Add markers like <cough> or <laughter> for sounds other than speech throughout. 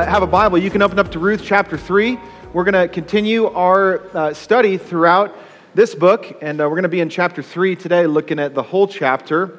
uh, have a Bible, you can open up to Ruth chapter 3. We're going to continue our uh, study throughout this book, and uh, we're going to be in chapter 3 today, looking at the whole chapter.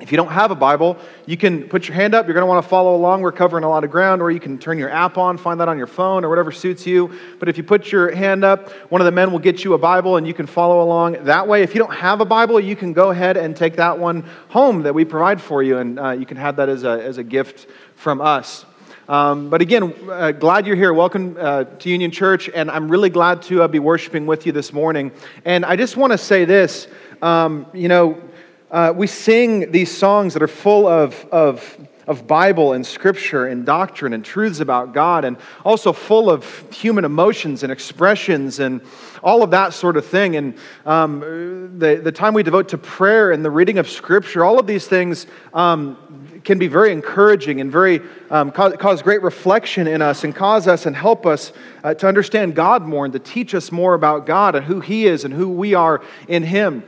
If you don't have a Bible, you can put your hand up. You're going to want to follow along. We're covering a lot of ground, or you can turn your app on, find that on your phone, or whatever suits you. But if you put your hand up, one of the men will get you a Bible, and you can follow along that way. If you don't have a Bible, you can go ahead and take that one home that we provide for you, and uh, you can have that as a, as a gift from us. Um, but again, uh, glad you're here. Welcome uh, to Union Church, and I'm really glad to uh, be worshiping with you this morning. And I just want to say this um, you know, uh, we sing these songs that are full of, of, of Bible and scripture and doctrine and truths about God, and also full of human emotions and expressions and all of that sort of thing. And um, the, the time we devote to prayer and the reading of scripture, all of these things um, can be very encouraging and very um, cause, cause, great reflection in us and cause us and help us uh, to understand God more and to teach us more about God and who He is and who we are in Him.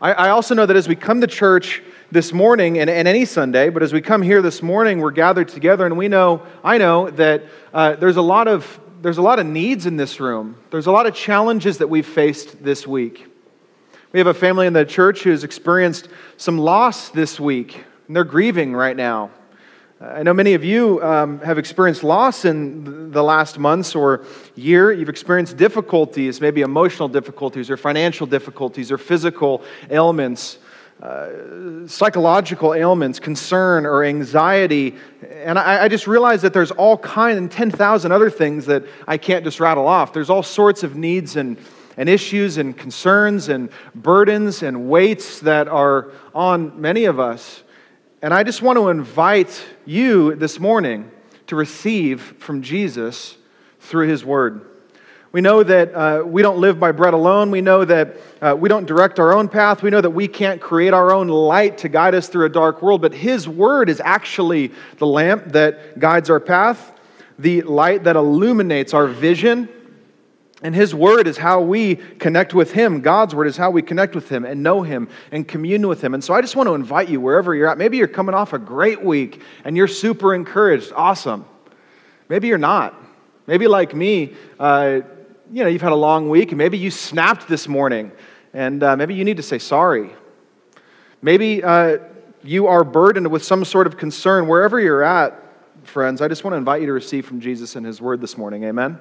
I, I also know that as we come to church this morning and, and, any Sunday, but as we come here this morning, we're gathered together, and we know, I know that uh, there's a lot of there's a lot of needs in this room. There's a lot of challenges that we've faced this week. We have a family in the church who's experienced some loss this week, and they're grieving right now. I know many of you um, have experienced loss in the last months or year. You've experienced difficulties, maybe emotional difficulties, or financial difficulties, or physical ailments, uh, psychological ailments, concern, or anxiety. And I, I just realized that there's all kinds and 10,000 other things that I can't just rattle off. There's all sorts of needs and, and issues and concerns and burdens and weights that are on many of us. And I just want to invite you this morning to receive from Jesus through his word. We know that uh, we don't live by bread alone. We know that uh, we don't direct our own path. We know that we can't create our own light to guide us through a dark world. But His Word is actually the lamp that guides our path, the light that illuminates our vision, and His Word is how we connect with Him. God's Word is how we connect with Him and know Him and commune with Him. And so I just want to invite you, wherever you're at, maybe you're coming off a great week and you're super encouraged. Awesome. Maybe you're not. Maybe, like me, uh, you know, you've had a long week and maybe you snapped this morning and uh, maybe you need to say sorry. Maybe uh, you are burdened with some sort of concern. Wherever you're at, friends, I just want to invite you to receive from Jesus and His Word this morning. Amen.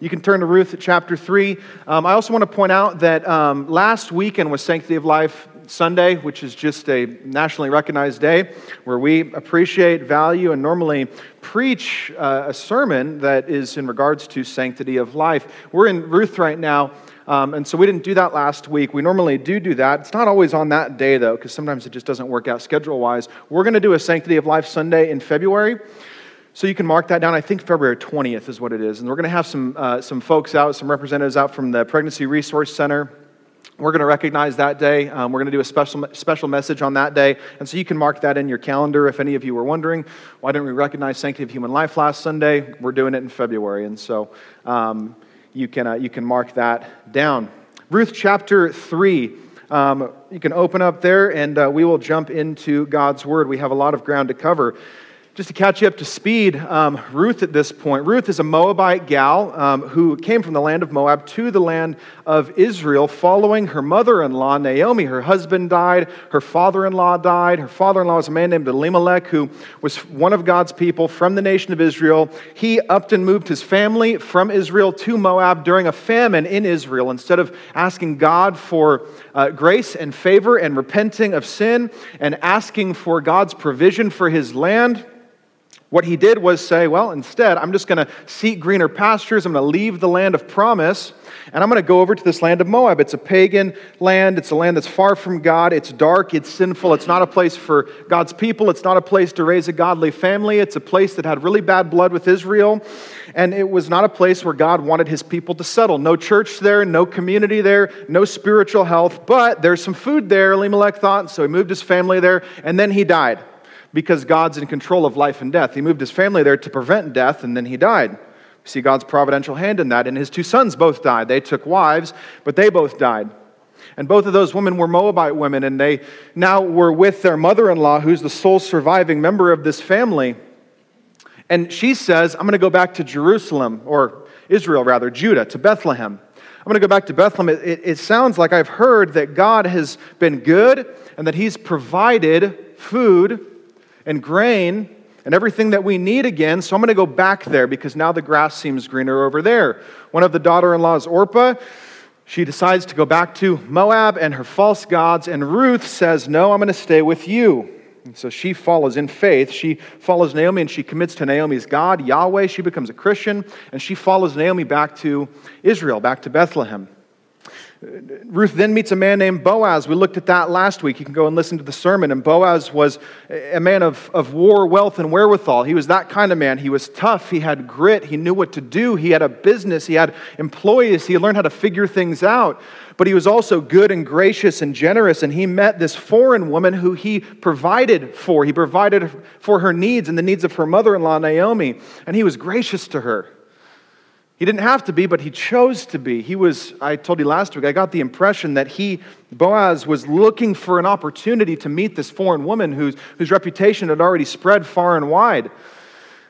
You can turn to Ruth chapter 3. Um, I also want to point out that um, last weekend was Sanctity of Life Sunday, which is just a nationally recognized day where we appreciate, value, and normally preach uh, a sermon that is in regards to sanctity of life. We're in Ruth right now. Um, and so we didn't do that last week. We normally do do that. It's not always on that day, though, because sometimes it just doesn't work out schedule wise. We're going to do a Sanctity of Life Sunday in February. So you can mark that down. I think February 20th is what it is. And we're going to have some, uh, some folks out, some representatives out from the Pregnancy Resource Center. We're going to recognize that day. Um, we're going to do a special, special message on that day. And so you can mark that in your calendar if any of you were wondering, why didn't we recognize Sanctity of Human Life last Sunday? We're doing it in February. And so um, you, can, uh, you can mark that down. Ruth chapter 3. Um, you can open up there and uh, we will jump into God's Word. We have a lot of ground to cover. Just to catch you up to speed, um, Ruth at this point. Ruth is a Moabite gal um, who came from the land of Moab to the land of Israel following her mother in law, Naomi. Her husband died, her father in law died. Her father in law was a man named Elimelech, who was one of God's people from the nation of Israel. He upped and moved his family from Israel to Moab during a famine in Israel. Instead of asking God for uh, grace and favor and repenting of sin and asking for God's provision for his land, what he did was say, well, instead, I'm just going to seek greener pastures. I'm going to leave the land of promise, and I'm going to go over to this land of Moab. It's a pagan land. It's a land that's far from God. It's dark. It's sinful. It's not a place for God's people. It's not a place to raise a godly family. It's a place that had really bad blood with Israel, and it was not a place where God wanted his people to settle. No church there, no community there, no spiritual health, but there's some food there, Elimelech thought, so he moved his family there, and then he died because God's in control of life and death. He moved his family there to prevent death, and then he died. We see God's providential hand in that. And his two sons both died. They took wives, but they both died. And both of those women were Moabite women, and they now were with their mother in law, who's the sole surviving member of this family. And she says, I'm going to go back to Jerusalem, or Israel rather, Judah, to Bethlehem. I'm going to go back to Bethlehem. It, it, it, sounds like I've heard that God has been good and that He's provided food and grain and everything that we need again. So I'm going to go back there because now the grass seems greener over there. One of the daughter in laws, Orpah, she decides to go back to Moab and her false gods. And Ruth says, No, I'm going to stay with you. And so she follows in faith. She follows Naomi and she commits to Naomi's God, Yahweh. She becomes a Christian and she follows Naomi back to Israel, back to Bethlehem. Ruth then meets a man named Boaz. We looked at that last week. You can go and listen to the sermon. And Boaz was a man of, of war, wealth, and wherewithal. He was that kind of man. He was tough. He had grit. He knew what to do. He had a business. He had employees. He learned how to figure things out. But he was also good and gracious and generous. And he met this foreign woman who he provided for. He provided for her needs and the needs of her mother in law, Naomi. And he was gracious to her. He didn't have to be, but he chose to be. He was, I told you last week, I got the impression that he, Boaz, was looking for an opportunity to meet this foreign woman whose, whose reputation had already spread far and wide,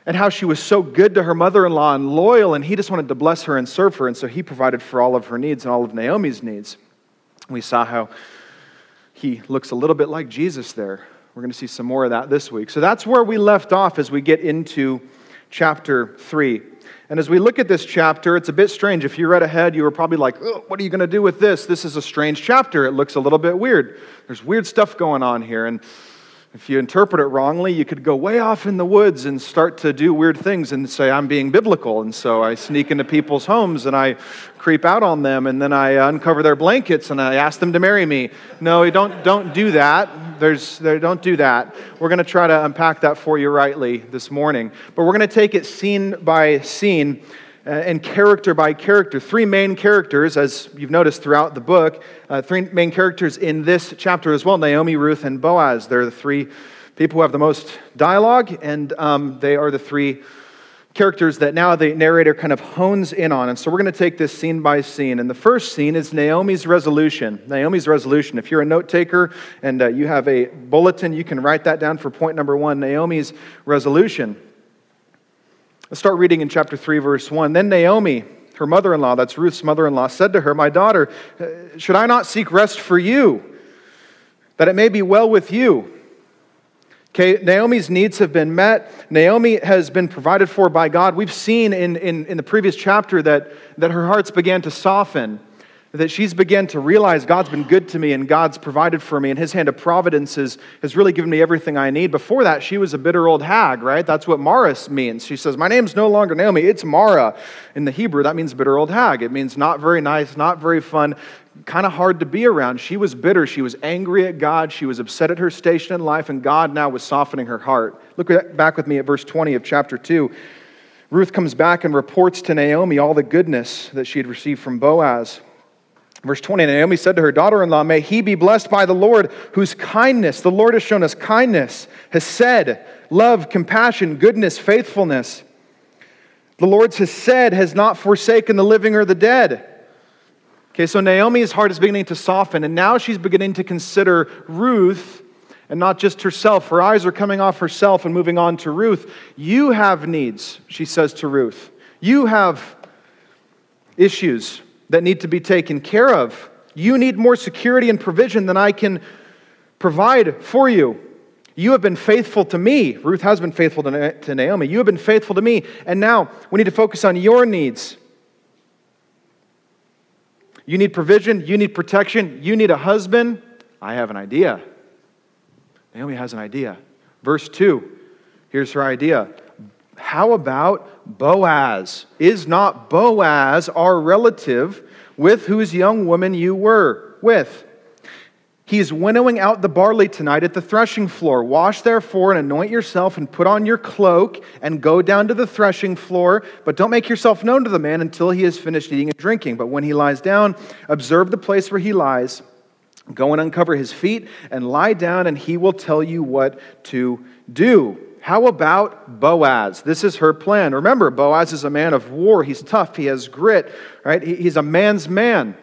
and how she was so good to her mother in law and loyal, and he just wanted to bless her and serve her, and so he provided for all of her needs and all of Naomi's needs. We saw how he looks a little bit like Jesus there. We're going to see some more of that this week. So that's where we left off as we get into chapter 3. And as we look at this chapter, it's a bit strange. If you read ahead, you were probably like, what are you going to do with this? This is a strange chapter. It looks a little bit weird. There's weird stuff going on here. And if you interpret it wrongly, you could go way off in the woods and start to do weird things and say, I'm being biblical. And so I sneak into people's homes and I creep out on them and then I uncover their blankets and I ask them to marry me. No, don't, don't do that. There's, there, don't do that. We're going to try to unpack that for you rightly this morning. But we're going to take it scene by scene uh, and character by character. Three main characters, as you've noticed throughout the book, uh, three main characters in this chapter as well Naomi, Ruth, and Boaz. They're the three people who have the most dialogue, and um, they are the three characters that now the narrator kind of hones in on. And so we're going to take this scene by scene. And the first scene is Naomi's resolution. Naomi's resolution. If you're a note taker and uh, you have a bulletin, you can write that down for point number one Naomi's resolution. Let's start reading in chapter 3, verse 1. Then Naomi, her mother in law, that's Ruth's mother in law, said to her, My daughter, uh, should I not seek rest for you, that it may be well with you? Okay, Naomi's needs have been met. Naomi has been provided for by God. We've seen in, in, in the previous chapter that, that her hearts began to soften that she's begun to realize God's been good to me and God's provided for me, and His hand of providence has, has really given me everything I need. Before that, she was a bitter old hag, right? That's what Mara means. She says, My name's no longer Naomi, it's Mara. In the Hebrew, that means bitter old hag. It means not very nice, not very fun, kind of hard to be around. She was bitter. She was angry at God. She was upset at her station in life, and God now was softening her heart. Look back with me at verse 20 of chapter 2. Ruth comes back and reports to Naomi all the goodness that she had received from Boaz. Verse 20 Naomi said to her daughter in law, May he be blessed by the Lord, whose kindness, the Lord has shown us kindness, hesed, love, compassion, goodness, faithfulness. The Lord's hesed, has not forsaken the living or the dead. Okay, so Naomi's heart is beginning to soften, and now she's beginning to consider Ruth and not just herself. Her eyes are coming off herself and moving on to Ruth. You have needs, she says to Ruth. You have issues that need to be taken care of. You need more security and provision than I can provide for you. You have been faithful to me. Ruth has been faithful to Naomi. You have been faithful to me. And now we need to focus on your needs. You need provision. You need protection. You need a husband. I have an idea. Naomi has an idea. Verse 2 here's her idea how about Boaz? Is not Boaz our relative with whose young woman you were with? He is winnowing out the barley tonight at the threshing floor. Wash therefore and anoint yourself and put on your cloak and go down to the threshing floor. But don't make yourself known to the man until he has finished eating and drinking. But when he lies down, observe the place where he lies. Go and uncover his feet and lie down, and he will tell you what to do. How about Boaz? This is her plan. Remember, Boaz is a man of war. He's tough. He has grit, right? He's a man's man.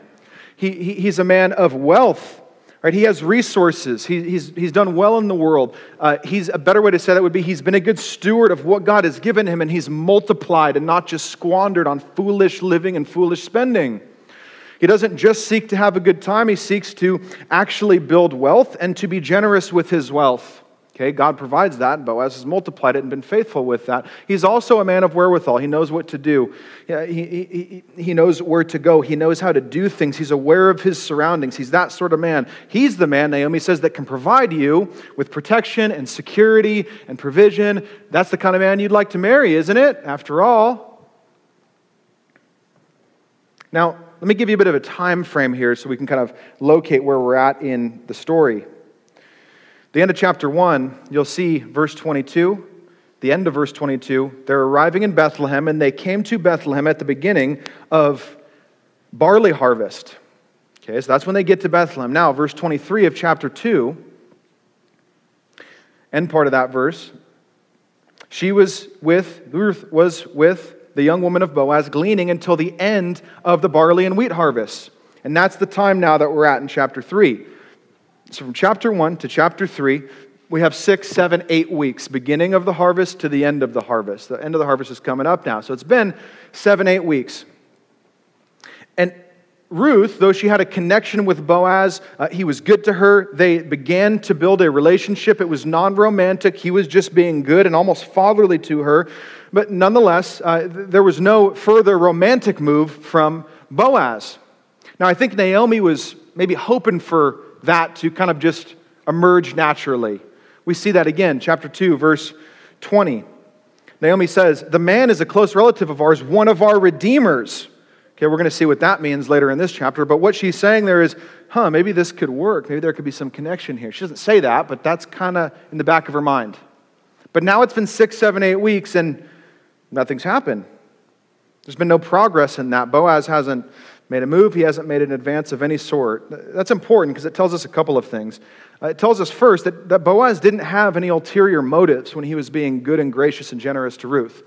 He, he, he's a man of wealth. Right? He has resources. He, he's, he's done well in the world. Uh, he's a better way to say that would be he's been a good steward of what God has given him, and he's multiplied and not just squandered on foolish living and foolish spending. He doesn't just seek to have a good time, he seeks to actually build wealth and to be generous with his wealth. Okay, God provides that. Boaz has multiplied it and been faithful with that. He's also a man of wherewithal. He knows what to do. Yeah, he, he, he knows where to go. He knows how to do things. He's aware of his surroundings. He's that sort of man. He's the man, Naomi says, that can provide you with protection and security and provision. That's the kind of man you'd like to marry, isn't it? After all. Now, let me give you a bit of a time frame here so we can kind of locate where we're at in the story. The end of chapter 1, you'll see verse 22. The end of verse 22, they're arriving in Bethlehem, and they came to Bethlehem at the beginning of barley harvest. Okay, so that's when they get to Bethlehem. Now, verse 23 of chapter 2, end part of that verse, she was with, Ruth was with the young woman of Boaz, gleaning until the end of the barley and wheat harvest. And that's the time now that we're at in chapter 3. So from chapter 1 to chapter 3, we have six, seven, eight weeks, beginning of the harvest to the end of the harvest. The end of the harvest is coming up now. So it's been seven, eight weeks. And Ruth, though she had a connection with Boaz, uh, he was good to her. They began to build a relationship. It was non romantic. He was just being good and almost fatherly to her. But nonetheless, uh, there was no further romantic move from Boaz. Now, I think Naomi was maybe hoping for that to kind of just emerge naturally. We see that again, chapter 2, verse 20. Naomi says, The man is a close relative of ours, one of our redeemers. Okay, we're going to see what that means later in this chapter. But what she's saying there is, huh, maybe this could work. Maybe there could be some connection here. She doesn't say that, but that's kind of in the back of her mind. But now it's been six, seven, eight weeks, and nothing's happened. There's been no progress in that. Boaz hasn't made a move, he hasn't made an advance of any sort. That's important because it tells us a couple of things. Uh, it tells us first that, that Boaz didn't have any ulterior motives when he was being good and gracious and generous to Ruth.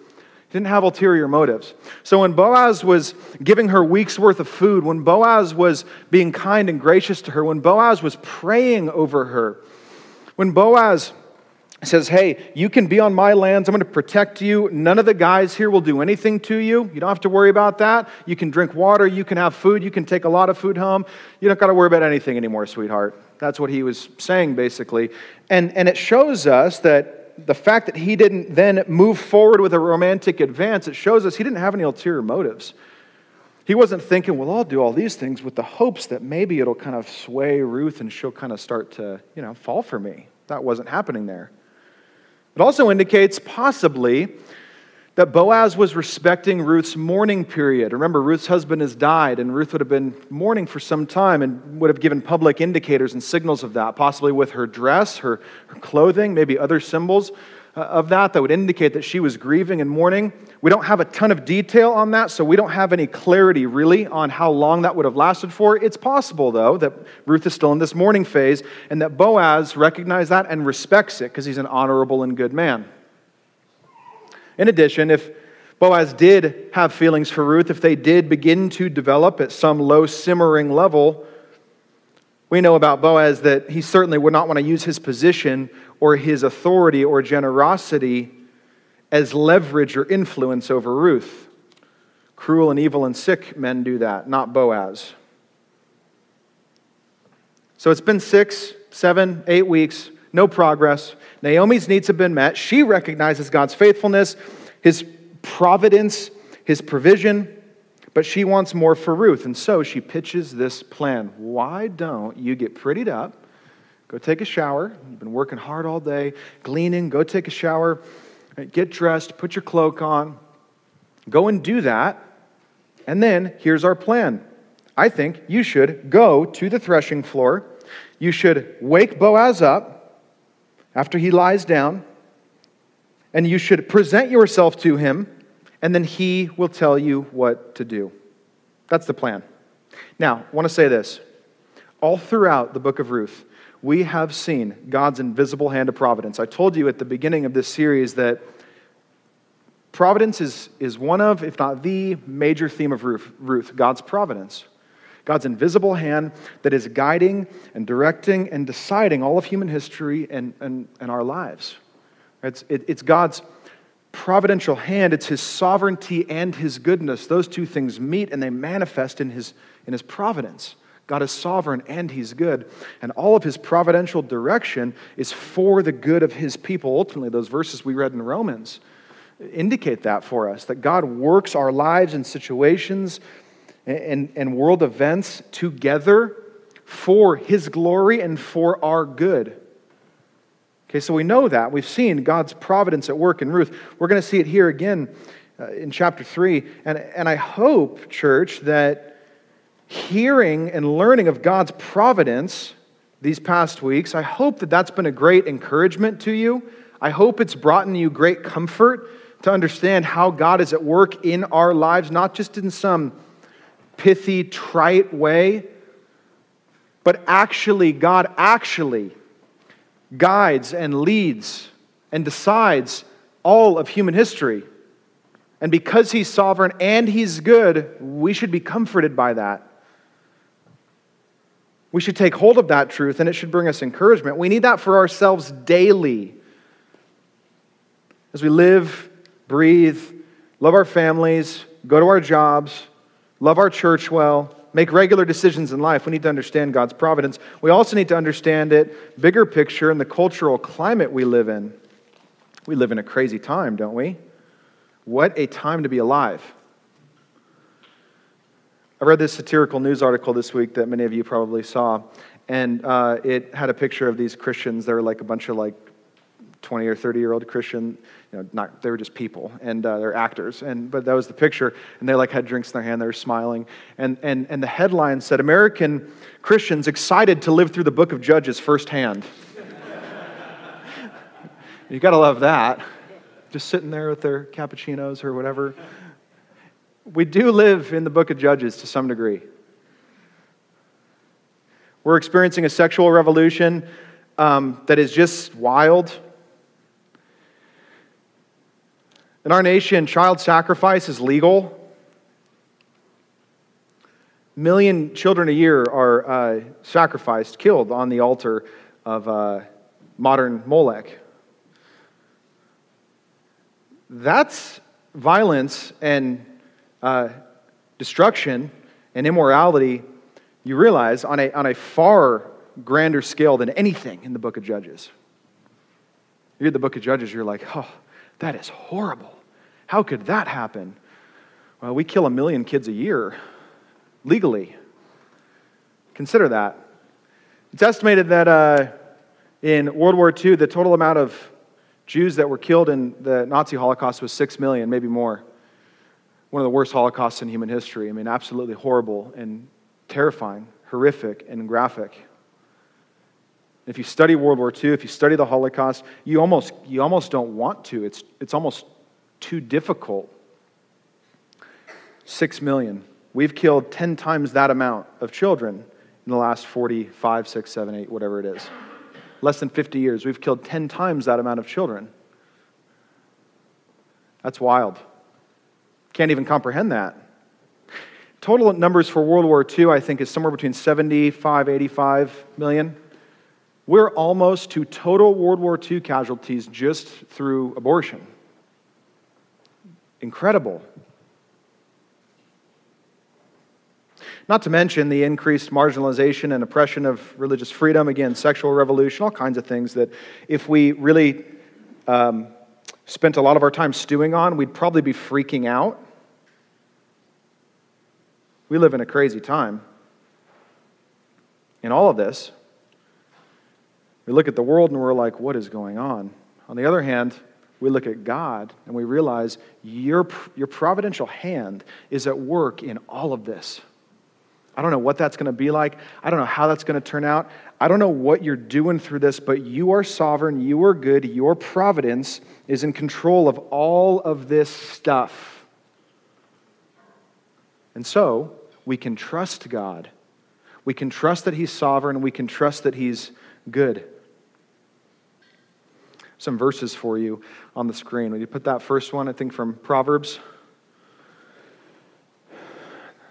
He didn't have ulterior motives. So when Boaz was giving her week's worth of food, when Boaz was being kind and gracious to her, when Boaz was praying over her, when Boaz says, Hey, you can be on my lands. I'm going to protect you. None of the guys here will do anything to you. You don't have to worry about that. You can drink water. You can have food. You can take a lot of food home. You don't got to worry about anything anymore, sweetheart. That's what he was saying, basically. And, and it shows us that the fact that he didn't then move forward with a romantic advance, it shows us he didn't have any ulterior motives. He wasn't thinking, well, I'll do all these things with the hopes that maybe it'll kind of sway Ruth and she'll kind of start to, you know, fall for me. That wasn't happening there. It also indicates possibly that Boaz was respecting Ruth's mourning period. Remember, Ruth's husband has died, and Ruth would have been mourning for some time and would have given public indicators and signals of that, possibly with her dress, her, her clothing, maybe other symbols. Uh, of that that would indicate that she was grieving and mourning. We don't have a ton of detail on that, so we don't have any clarity really on how long that would have lasted for. It's possible, though, that Ruth is still in this mourning phase and that Boaz recognized that and respects it because he's an honorable and good man. In addition, if Boaz did have feelings for Ruth, if they did begin to develop at some low simmering level, we know about Boaz that he certainly would not want to use his position or his authority or generosity as leverage or influence over Ruth. Cruel and evil and sick men do that, not Boaz. So it's been six, seven, eight weeks, no progress. Naomi's needs have been met. She recognizes God's faithfulness, his providence, his provision, but she wants more for Ruth. And so she pitches this plan. Why don't you get prettied up? Go take a shower. You've been working hard all day, gleaning. Go take a shower. Get dressed. Put your cloak on. Go and do that. And then here's our plan. I think you should go to the threshing floor. You should wake Boaz up after he lies down. And you should present yourself to him. And then he will tell you what to do. That's the plan. Now, I want to say this. All throughout the book of Ruth, we have seen God's invisible hand of providence. I told you at the beginning of this series that providence is, is one of, if not the major theme of Ruth, Ruth God's providence. God's invisible hand that is guiding and directing and deciding all of human history and, and, and our lives. It's, it, it's God's providential hand, it's His sovereignty and His goodness. Those two things meet and they manifest in His, in his providence. God is sovereign and He's good. And all of His providential direction is for the good of His people. Ultimately, those verses we read in Romans indicate that for us that God works our lives and situations and, and world events together for His glory and for our good. Okay, so we know that. We've seen God's providence at work in Ruth. We're going to see it here again uh, in chapter 3. And, and I hope, church, that hearing and learning of God's providence these past weeks, I hope that that's been a great encouragement to you. I hope it's brought in you great comfort to understand how God is at work in our lives, not just in some pithy, trite way, but actually, God actually guides and leads and decides all of human history. And because He's sovereign and He's good, we should be comforted by that. We should take hold of that truth and it should bring us encouragement. We need that for ourselves daily. As we live breathe, love our families, go to our jobs, love our church well, make regular decisions in life, we need to understand God's providence. We also need to understand it, bigger picture, in the cultural climate we live in. We live in a crazy time, don't we? What a time to be alive. I read this satirical news article this week that many of you probably saw, and uh, it had a picture of these Christians. They were like a bunch of like 20 or 30 year old Christian, you know, not, they were just people and uh, they're actors. And, but that was the picture. And they like had drinks in their hand, they were smiling. And, and, and the headline said, American Christians excited to live through the book of Judges firsthand. <laughs> you got to love that. Just sitting there with their cappuccinos or whatever. We do live in the book of Judges to some degree. We're experiencing a sexual revolution um, that is just wild In our nation, child sacrifice is legal. A million children a year are uh, sacrificed, killed on the altar of uh, modern Molech. That's violence and uh, destruction and immorality, you realize, on a, on a far grander scale than anything in the book of Judges. You read the book of Judges, you're like, oh, that is horrible. How could that happen? Well, we kill a million kids a year legally. Consider that. It's estimated that uh, in World War II, the total amount of Jews that were killed in the Nazi Holocaust was six million, maybe more. One of the worst Holocausts in human history. I mean, absolutely horrible and terrifying, horrific, and graphic. If you study World War II, if you study the Holocaust, you almost, you almost don't want to. It's, it's almost too difficult. Six million. We've killed 10 times that amount of children in the last 45, 6, 7, 8, whatever it is. Less than 50 years. We've killed 10 times that amount of children. That's wild. Can't even comprehend that. Total numbers for World War II, I think, is somewhere between 75, 85 million. We're almost to total World War II casualties just through abortion. Incredible. Not to mention the increased marginalization and oppression of religious freedom, again, sexual revolution, all kinds of things that if we really um, spent a lot of our time stewing on, we'd probably be freaking out. We live in a crazy time. In all of this, we look at the world and we're like, what is going on? On the other hand, we look at God and we realize your, your providential hand is at work in all of this. I don't know what that's going to be like. I don't know how that's going to turn out. I don't know what you're doing through this, but you are sovereign. You are good. Your providence is in control of all of this stuff. And so we can trust God. We can trust that He's sovereign. We can trust that He's good some verses for you on the screen. Would you put that first one, I think, from Proverbs?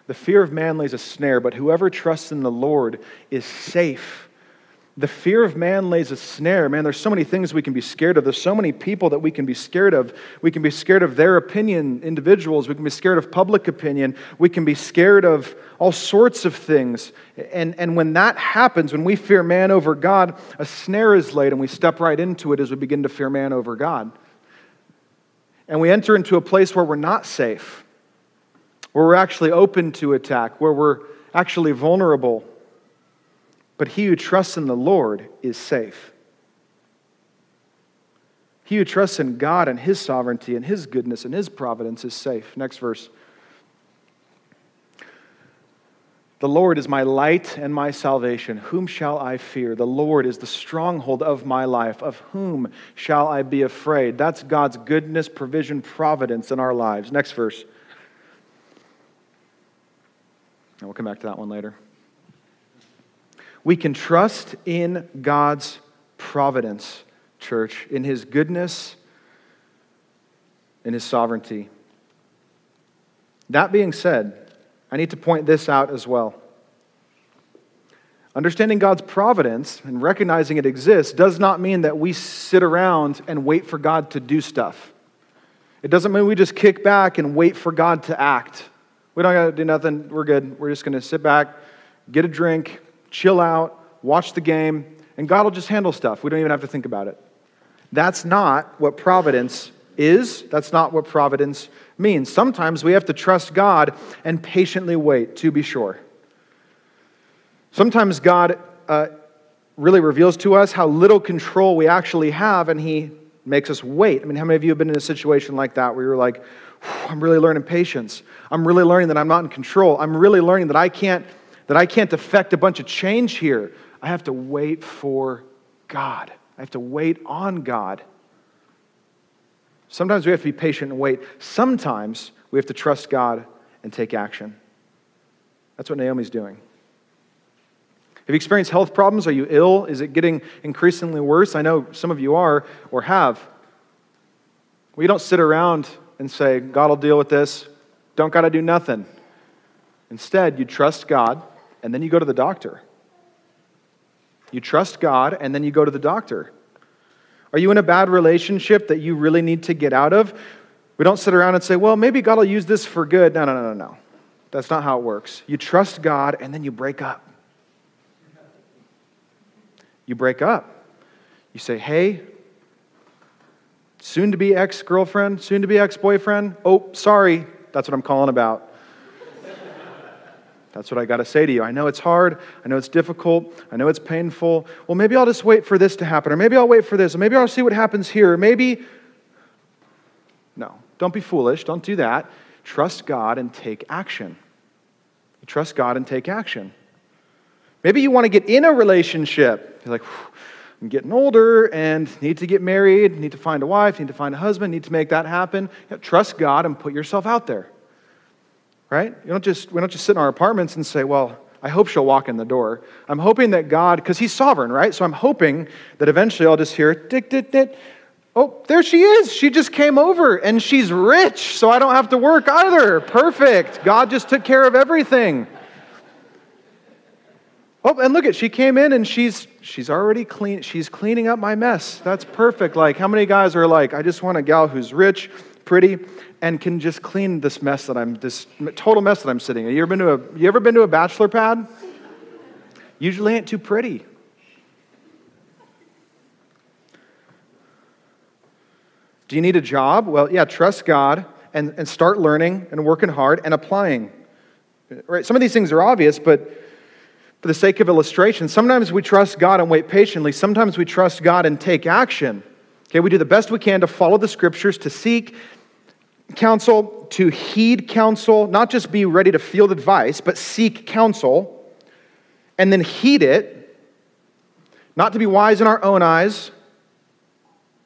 The fear of man lays a snare, but whoever trusts in the Lord is safe. The fear of man lays a snare. Man, there's so many things we can be scared of. There's so many people that we can be scared of. We can be scared of their opinion, individuals. We can be scared of public opinion. We can be scared of all sorts of things. And, and when that happens, when we fear man over God, a snare is laid and we step right into it as we begin to fear man over God. And we enter into a place where we're not safe where we're actually open to attack, where we're actually vulnerable. But he who trusts in the Lord is safe. He who trusts in God and his sovereignty and his goodness and his providence is safe. Next verse. The Lord is my light and my salvation. Whom shall I fear? The Lord is the stronghold of my life. Of whom shall I be afraid? That's God's goodness, provision, providence in our lives. Next verse. And we'll come back to that one later. We can trust in God's providence, church, in His goodness, in His sovereignty. That being said, I need to point this out as well. Understanding God's providence and recognizing it exists does not mean that we sit around and wait for God to do stuff. It doesn't mean we just kick back and wait for God to act. We don't got to do nothing. We're good. We're just going to sit back, get a drink, chill out, watch the game, and God will just handle stuff. We don't even have to think about it. That's not what providence is. That's not what providence means. Sometimes we have to trust God and patiently wait, to be sure. Sometimes God uh, really reveals to us how little control we actually have, and He makes us wait. I mean, how many of you have been in a situation like that where you're like, I'm really learning patience. I'm really learning that I'm not in control. I'm really learning that I can't that I can't affect a bunch of change here. I have to wait for God. I have to wait on God. Sometimes we have to be patient and wait. Sometimes we have to trust God and take action. That's what Naomi's doing. Have you experienced health problems? Are you ill? Is it getting increasingly worse? I know some of you are or have. We don't sit around and say, God will deal with this. Don't got to do nothing. Instead, you trust God and then you go to the doctor. You trust God and then you go to the doctor. Are you in a bad relationship that you really need to get out of? We don't sit around and say, well, maybe God will use this for good. No, no, no, no, no. That's not how it works. You trust God and then you break up. You break up. You say, hey, soon to be ex girlfriend, soon to be ex boyfriend. Oh, sorry, that's what I'm calling about. That's what I got to say to you. I know it's hard. I know it's difficult. I know it's painful. Well, maybe I'll just wait for this to happen, or maybe I'll wait for this, or maybe I'll see what happens here, or maybe. No, don't be foolish. Don't do that. Trust God and take action. Trust God and take action. Maybe you want to get in a relationship. You're like, I'm getting older and need to get married, need to find a wife, need to find a husband, need to make that happen. Know, trust God and put yourself out there. Right? You don't just, we don't just sit in our apartments and say, well, I hope she'll walk in the door. I'm hoping that God, because He's sovereign, right? So I'm hoping that eventually I'll just hear, dick, dick, dick. Oh, there she is. She just came over and she's rich, so I don't have to work either. Perfect. God just took care of everything. Oh, and look at she came in and she's she's already clean. She's cleaning up my mess. That's perfect. Like how many guys are like, I just want a gal who's rich, pretty, and can just clean this mess that I'm this total mess that I'm sitting in. You ever been to a you ever been to a bachelor pad? Usually ain't too pretty. Do you need a job? Well, yeah, trust God and, and start learning and working hard and applying. Right? Some of these things are obvious, but for the sake of illustration, sometimes we trust God and wait patiently. Sometimes we trust God and take action. Okay, we do the best we can to follow the scriptures, to seek counsel, to heed counsel, not just be ready to field advice, but seek counsel and then heed it. Not to be wise in our own eyes,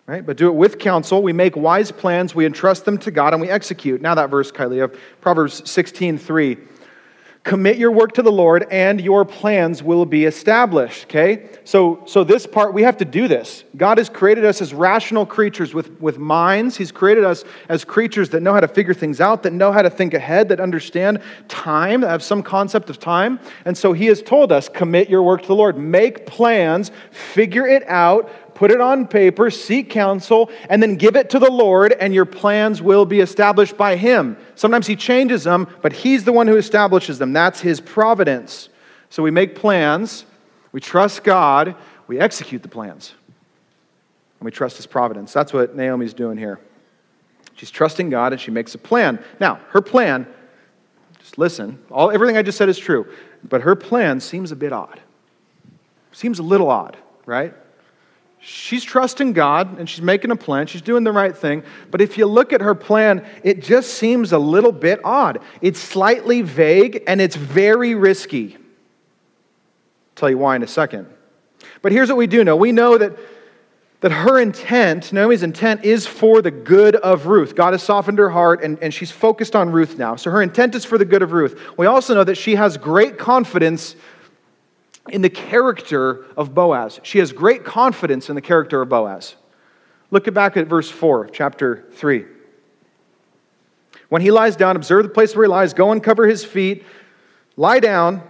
right? But do it with counsel. We make wise plans, we entrust them to God, and we execute. Now that verse, Kylie, of Proverbs 16 3. Commit your work to the Lord and your plans will be established. Okay? So, so this part, we have to do this. God has created us as rational creatures with, with minds. He's created us as creatures that know how to figure things out, that know how to think ahead, that understand time, that have some concept of time. And so He has told us commit your work to the Lord. Make plans, figure it out, put it on paper, seek counsel, and then give it to the Lord, and your plans will be established by Him. Sometimes He changes them, but He's the one who establishes them. That's His providence. So we make plans, we trust God, we execute the plans, and we trust His providence. That's what Naomi's doing here. She's trusting God and she makes a plan. Now, her plan, just listen, all, everything I just said is true, but her plan seems a bit odd. Seems a little odd, right? She's trusting God and she's making a plan. She's doing the right thing. But if you look at her plan, it just seems a little bit odd. It's slightly vague and it's very risky. I'll tell you why in a second. But here's what we do know we know that, that her intent, Naomi's intent, is for the good of Ruth. God has softened her heart and, and she's focused on Ruth now. So her intent is for the good of Ruth. We also know that she has great confidence in the character of Boaz. She has great confidence in the character of Boaz. Look back at verse 4, chapter 3. When he lies down, observe the place where he lies, go and cover his feet, lie down.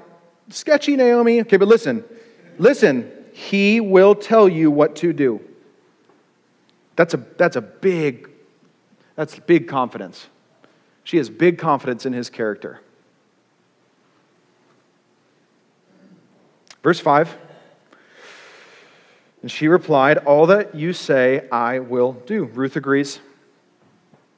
Sketchy, Naomi. Okay, but listen, listen, he will tell you what to do. That's a, that's a big, that's big confidence. She has big confidence in his character. Verse 5 And she replied, All that you say, I will do. Ruth agrees.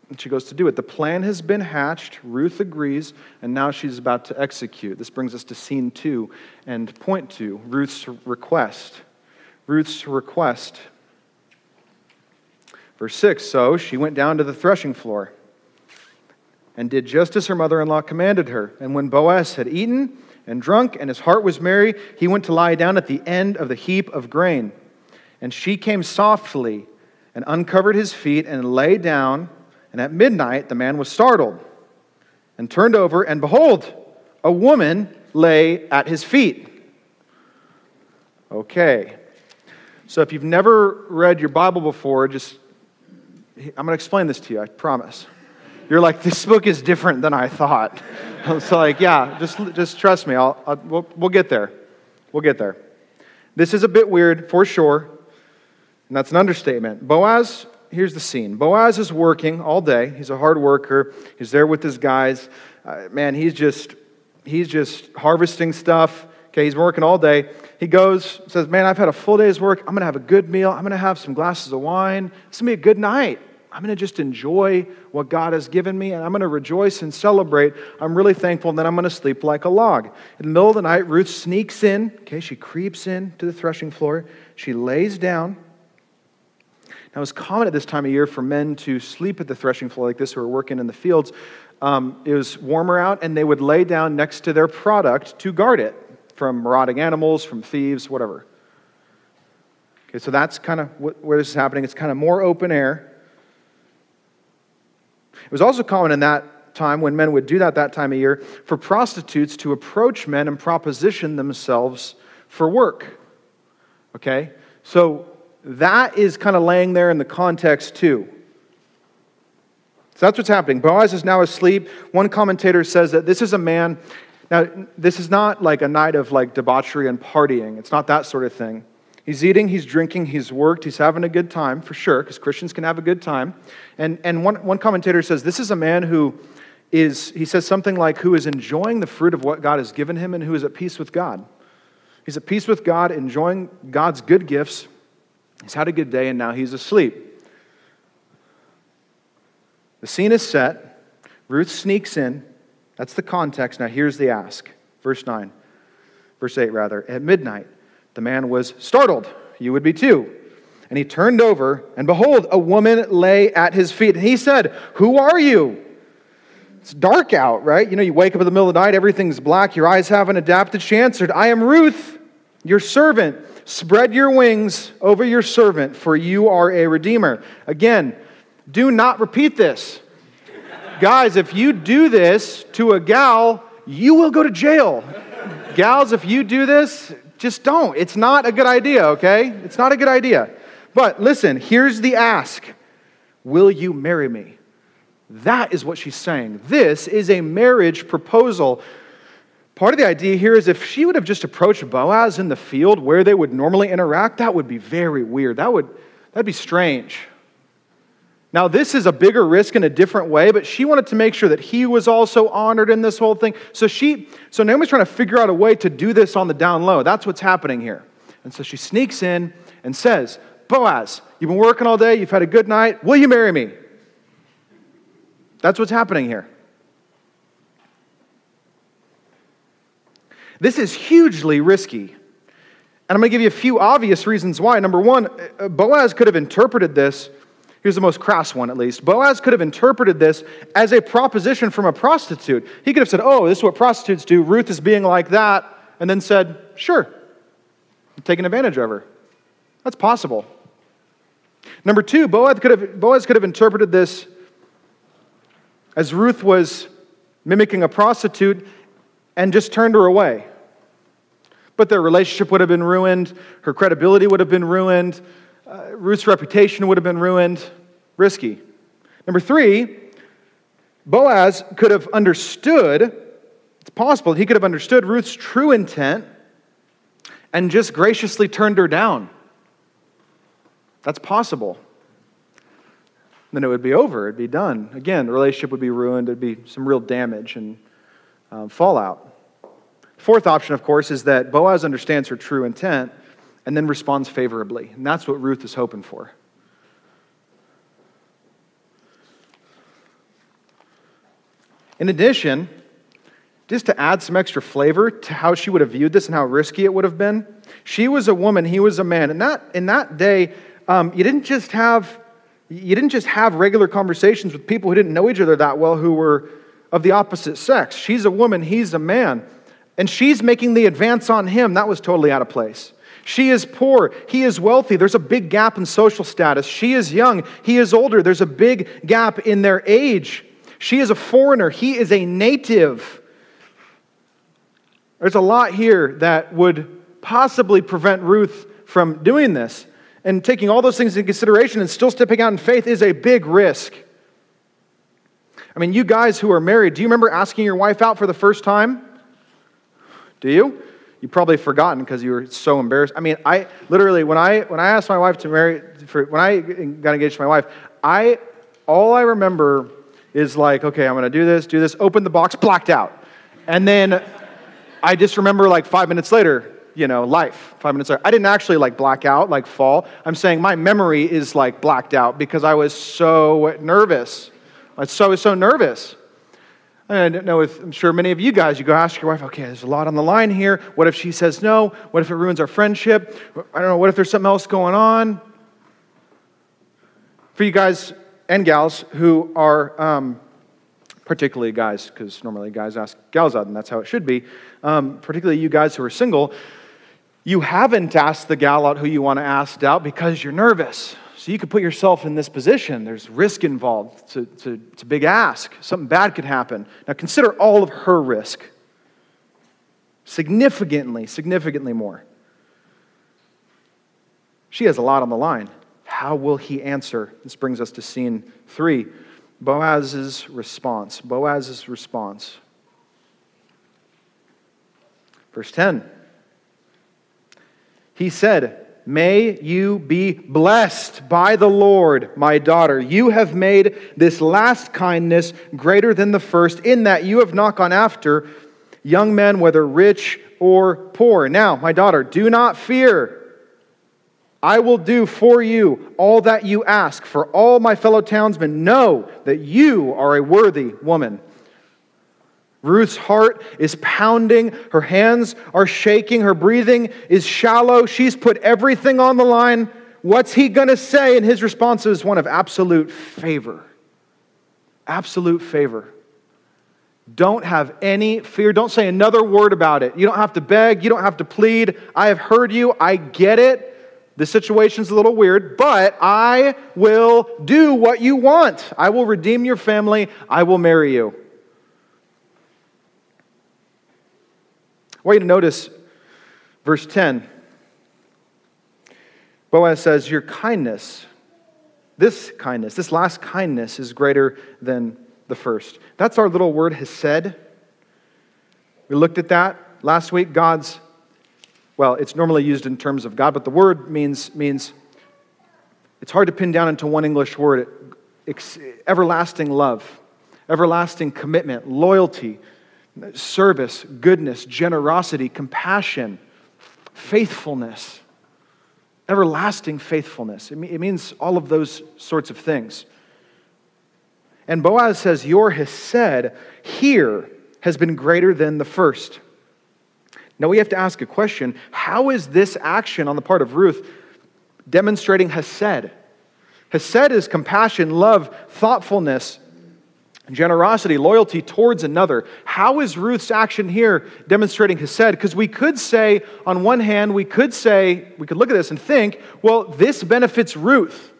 And she goes to do it. The plan has been hatched. Ruth agrees, and now she's about to execute. This brings us to scene two and point two Ruth's request. Ruth's request. Verse 6 So she went down to the threshing floor and did just as her mother in law commanded her. And when Boaz had eaten, and drunk, and his heart was merry, he went to lie down at the end of the heap of grain. And she came softly and uncovered his feet and lay down. And at midnight the man was startled and turned over, and behold, a woman lay at his feet. Okay. So if you've never read your Bible before, just I'm going to explain this to you, I promise. You're like, this book is different than I thought. <laughs> so, like, yeah, just, just trust me. I'll, I'll, we'll, we'll get there. We'll get there. This is a bit weird, for sure, and that's an understatement. Boaz, here's the scene Boaz is working all day. He's a hard worker. He's there with his guys. Uh, man, he's just, he's just harvesting stuff. Okay, he's working all day. He goes, says, Man, I've had a full day's work. I'm going to have a good meal. I'm going to have some glasses of wine. It's going to be a good night. I'm going to just enjoy what God has given me and I'm going to rejoice and celebrate. I'm really thankful and then I'm going to sleep like a log. In the middle of the night, Ruth sneaks in. Okay, she creeps in to the threshing floor. She lays down. Now, it's common at this time of year for men to sleep at the threshing floor like this who are working in the fields. Um, it was warmer out, and they would lay down next to their product to guard it from marauding animals, from thieves, whatever. Okay, so that's kind of where this is happening. It's kind of more open air. It was also common in that time, when men would do that that time of year, for prostitutes to approach men and proposition themselves for work. Okay? So that is kind of laying there in the context, too. So that's what's happening. Boaz is now asleep. One commentator says that this is a man. Now, this is not like a night of like debauchery and partying. It's not that sort of thing. He's eating, he's drinking, he's worked, he's having a good time, for sure, because Christians can have a good time. And, and one, one commentator says this is a man who is, he says something like, who is enjoying the fruit of what God has given him and who is at peace with God. He's at peace with God, enjoying God's good gifts. He's had a good day, and now he's asleep. The scene is set. Ruth sneaks in. That's the context. Now, here's the ask. Verse 9, verse 8, rather. At midnight, the man was startled. You would be too. And he turned over, and behold, a woman lay at his feet. And he said, Who are you? It's dark out, right? You know, you wake up in the middle of the night, everything's black, your eyes haven't adapted. She answered, I am Ruth, your servant. Spread your wings over your servant, for you are a redeemer. Again, do not repeat this. Guys, if you do this to a gal, you will go to jail. <laughs> Gals, if you do this, just don't. It's not a good idea, okay? It's not a good idea. But listen, here's the ask Will you marry me? That is what she's saying. This is a marriage proposal. Part of the idea here is if she would have just approached Boaz in the field where they would normally interact, that would be very weird. That would that'd be strange. Now, this is a bigger risk in a different way, but she wanted to make sure that he was also honored in this whole thing. So she, so Naomi's trying to figure out a way to do this on the down low. That's what's happening here. And so she sneaks in and says, Boaz, you've been working all day, you've had a good night, will you marry me? That's what's happening here. This is hugely risky. And I'm going to give you a few obvious reasons why. Number one, uh, Boaz could have interpreted this Here's the most crass one, at least. Boaz could have interpreted this as a proposition from a prostitute. He could have said, Oh, this is what prostitutes do. Ruth is being like that. And then said, Sure, I'm taking advantage of her. That's possible. Number two, Boaz could have, Boaz could have interpreted this as Ruth was mimicking a prostitute and just turned her away. But their relationship would have been ruined, her credibility would have been ruined, uh, Ruth's reputation would have been ruined. Risky. Number three, Boaz could have understood, it's possible, he could have understood Ruth's true intent and just graciously turned her down. That's possible. Then it would be over, it'd be done. Again, the relationship would be ruined, there'd be some real damage and um, fallout. Fourth option, of course, is that Boaz understands her true intent and then responds favorably. And that's what Ruth is hoping for. In addition, just to add some extra flavor to how she would have viewed this and how risky it would have been, she was a woman, he was a man. And that, in that day, um, you didn't just have you didn't just have regular conversations with people who didn't know each other that well who were of the opposite sex. She's a woman, he's a man. And she's making the advance on him. That was totally out of place. She is poor. He is wealthy. There's a big gap in social status. She is young. He is older. There's a big gap in their age. She is a foreigner. He is a native. There's a lot here that would possibly prevent Ruth from doing this. And taking all those things into consideration and still stepping out in faith is a big risk. I mean, you guys who are married, do you remember asking your wife out for the first time? Do you? You probably forgotten because you were so embarrassed. I mean, I literally when I when I asked my wife to marry for when I got engaged to my wife, I all I remember is like, okay, I'm going to do this, do this, open the box, blacked out. And then I just remember like 5 minutes later, you know, life. 5 minutes later. I didn't actually like black out, like fall. I'm saying my memory is like blacked out because I was so nervous. I was so so nervous. I don't know if I'm sure many of you guys, you go ask your wife, okay, there's a lot on the line here. What if she says no? What if it ruins our friendship? I don't know, what if there's something else going on? For you guys and gals who are, um, particularly guys, because normally guys ask gals out, and that's how it should be, um, particularly you guys who are single, you haven't asked the gal out who you want to ask out because you're nervous. So you could put yourself in this position. There's risk involved. It's a, it's, a, it's a big ask. Something bad could happen. Now consider all of her risk. Significantly, significantly more. She has a lot on the line. How will he answer? This brings us to scene three Boaz's response. Boaz's response. Verse 10. He said, May you be blessed by the Lord, my daughter. You have made this last kindness greater than the first, in that you have not gone after young men, whether rich or poor. Now, my daughter, do not fear. I will do for you all that you ask, for all my fellow townsmen know that you are a worthy woman. Ruth's heart is pounding. Her hands are shaking. Her breathing is shallow. She's put everything on the line. What's he going to say? And his response is one of absolute favor. Absolute favor. Don't have any fear. Don't say another word about it. You don't have to beg. You don't have to plead. I have heard you. I get it. The situation's a little weird, but I will do what you want. I will redeem your family. I will marry you. Want you to notice verse 10. Boaz says, Your kindness, this kindness, this last kindness is greater than the first. That's our little word, hesed. We looked at that last week. God's, well, it's normally used in terms of God, but the word means, means it's hard to pin down into one English word everlasting love, everlasting commitment, loyalty, service, goodness, generosity, compassion, faithfulness, everlasting faithfulness. It, means all of those sorts of things. And Boaz says, Your Hesed here has been greater than the first. Now we have to ask a question How is this action on the part of Ruth demonstrating Hesed? Hesed is compassion, love, thoughtfulness, generosity, loyalty towards another. How is Ruth's action here demonstrating Hesed? Because we could say, on one hand, we could say, we could look at this and think, well, this benefits Ruth.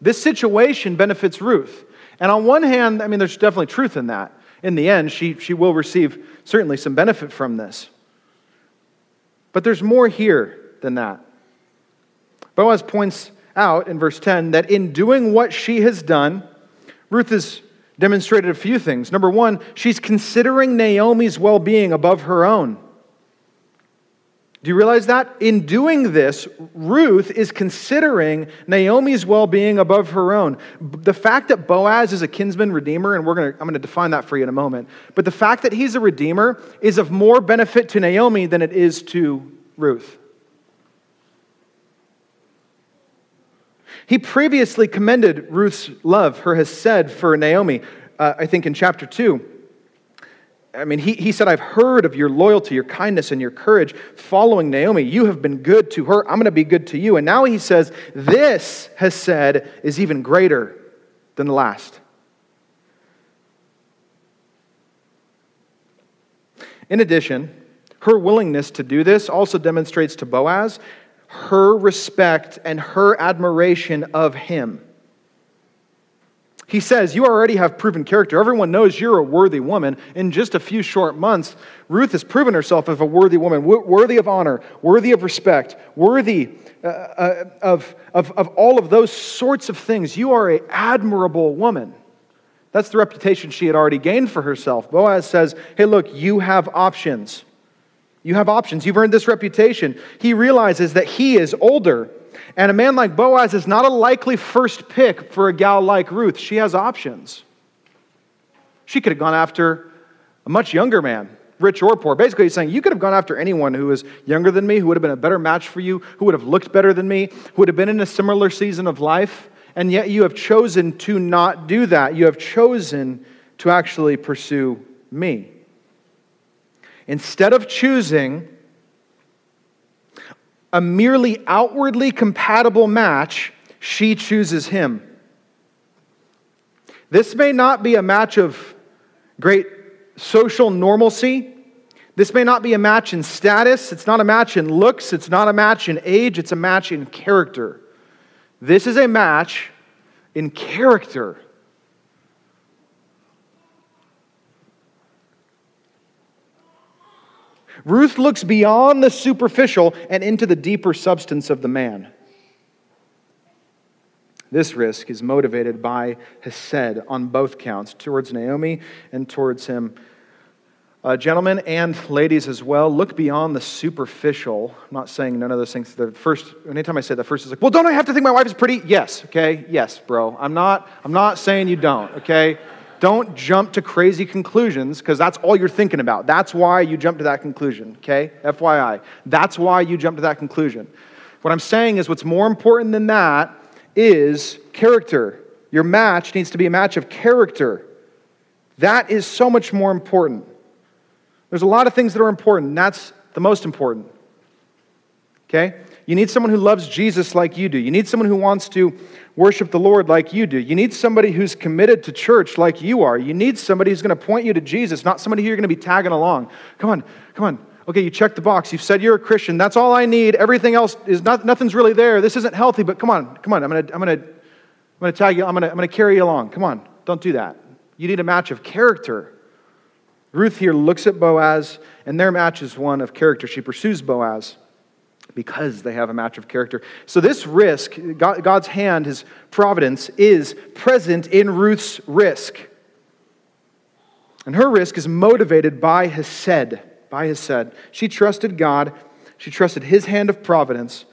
This situation benefits Ruth. And on one hand, I mean, there's definitely truth in that. In the end, she, she will receive certainly some benefit from this. But there's more here than that. Boaz points out in verse 10 that in doing what she has done, Ruth has demonstrated a few things. Number one, she's considering Naomi's well being above her own. Do you realize that? In doing this, Ruth is considering Naomi's well being above her own. The fact that Boaz is a kinsman redeemer, and we're gonna, I'm going to define that for you in a moment, but the fact that he's a redeemer is of more benefit to Naomi than it is to Ruth. He previously commended Ruth's love, her hesed for Naomi, uh, I think in chapter 2. I mean, he, he said, I've heard of your loyalty, your kindness, and your courage following Naomi. You have been good to her. I'm going to be good to you. And now he says, This hesed is even greater than the last. In addition, her willingness to do this also demonstrates to Boaz her respect and her admiration of him. He says, You already have proven character. Everyone knows you're a worthy woman. In just a few short months, Ruth has proven herself as a worthy woman, worthy of honor, worthy of respect, worthy uh, uh, of, of, of all of those sorts of things. You are an admirable woman. That's the reputation she had already gained for herself. Boaz says, Hey, look, you have options. You have options. You've earned this reputation. He realizes that he is older. And a man like Boaz is not a likely first pick for a gal like Ruth. She has options. She could have gone after a much younger man, rich or poor. Basically, he's saying, You could have gone after anyone who was younger than me, who would have been a better match for you, who would have looked better than me, who would have been in a similar season of life. And yet you have chosen to not do that. You have chosen to actually pursue me. Instead of choosing a merely outwardly compatible match, she chooses him. This may not be a match of great social normalcy. This may not be a match in status. It's not a match in looks. It's not a match in age. It's a match in character. This is a match in character. Ruth looks beyond the superficial and into the deeper substance of the man. This risk is motivated by Hesed on both counts, towards Naomi and towards him. Uh, gentlemen and ladies as well, look beyond the superficial. I'm not saying none of those things. The first, anytime I say the first is like, well, don't I have to think my wife is pretty? Yes, okay, yes, bro. I'm not, I'm not saying you don't, okay? Don't jump to crazy conclusions because that's all you're thinking about. That's why you jump to that conclusion, okay? FYI. That's why you jump to that conclusion. What I'm saying is what's more important than that is character. Your match needs to be a match of character. That is so much more important. There's a lot of things that are important, that's the most important. Okay? You need someone who loves Jesus like you do. You need someone who wants to worship the Lord like you do. You need somebody who's committed to church like you are. You need somebody who's going to point you to Jesus, not somebody who you're going to be tagging along. Come on, come on. Okay, you checked the box. You've said you're a Christian. That's all I need. Everything else is not, nothing's really there. This isn't healthy, but come on, come on. I'm going to, I'm going to, I'm going to tag you. I'm going to, I'm going to carry you along. Come on, don't do that. You need a match of character. Ruth here looks at Boaz, and their match is one of character. She pursues Boaz because they have a match of character. So, this risk, God's hand, his providence, is present in Ruth's risk. And her risk is motivated by hesed, By hesed. She trusted God, she trusted his hand of providence.